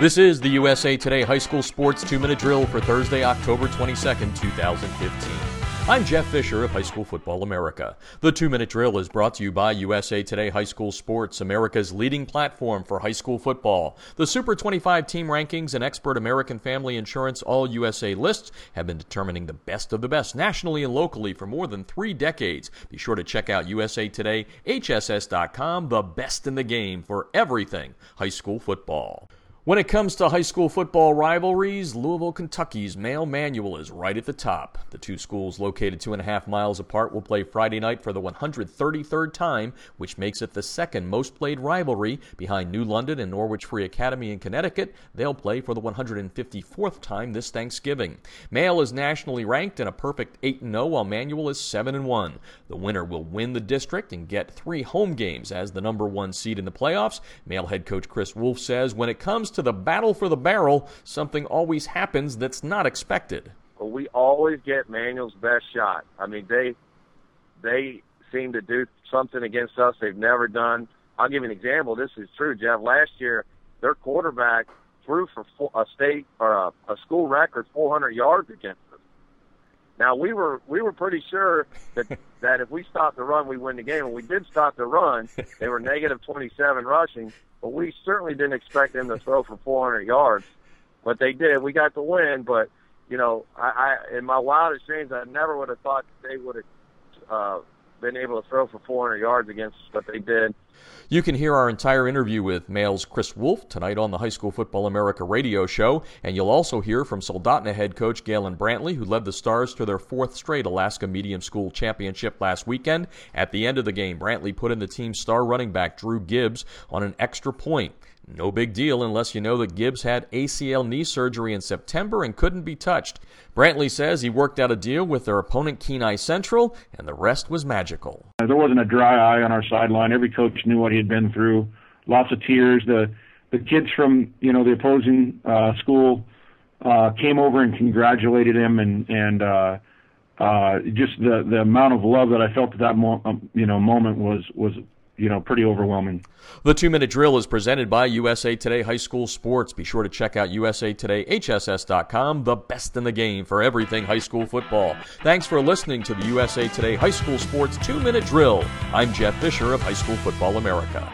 This is the USA Today High School Sports 2 Minute Drill for Thursday, October 22nd, 2015. I'm Jeff Fisher of High School Football America. The two minute drill is brought to you by USA Today High School Sports, America's leading platform for high school football. The Super 25 team rankings and expert American Family Insurance All USA lists have been determining the best of the best nationally and locally for more than three decades. Be sure to check out USA Today, HSS.com, the best in the game for everything high school football. When it comes to high school football rivalries, Louisville, Kentucky's Male Manual is right at the top. The two schools, located two and a half miles apart, will play Friday night for the 133rd time, which makes it the second most played rivalry behind New London and Norwich Free Academy in Connecticut. They'll play for the 154th time this Thanksgiving. Male is nationally ranked and a perfect 8 0, while Manual is 7 1. The winner will win the district and get three home games as the number one seed in the playoffs. Male head coach Chris Wolfe says when it comes to the battle for the barrel, something always happens that's not expected. Well, we always get Manual's best shot. I mean, they they seem to do something against us they've never done. I'll give you an example. This is true, Jeff. Last year, their quarterback threw for a state or a, a school record 400 yards against. Now we were we were pretty sure that that if we stopped the run, we win the game. And we did stop the run. They were negative 27 rushing, but we certainly didn't expect them to throw for 400 yards. But they did. We got the win. But you know, I, I in my wildest dreams, I never would have thought they would have uh, been able to throw for 400 yards against but they did. You can hear our entire interview with Male's Chris Wolfe tonight on the High School Football America radio show, and you'll also hear from Soldotna head coach Galen Brantley, who led the Stars to their fourth straight Alaska Medium School Championship last weekend. At the end of the game, Brantley put in the team's star running back Drew Gibbs on an extra point. No big deal unless you know that Gibbs had ACL knee surgery in September and couldn't be touched. Brantley says he worked out a deal with their opponent Kenai Central, and the rest was magical. There wasn't a dry eye on our sideline. Every coach knew what he had been through. Lots of tears. The the kids from you know the opposing uh, school uh, came over and congratulated him, and and uh, uh, just the the amount of love that I felt at that mo- um, you know moment was was you know, pretty overwhelming. The two minute drill is presented by USA Today High School Sports. Be sure to check out USA Today HSS.com, the best in the game for everything high school football. Thanks for listening to the USA Today High School Sports two minute drill. I'm Jeff Fisher of High School Football America.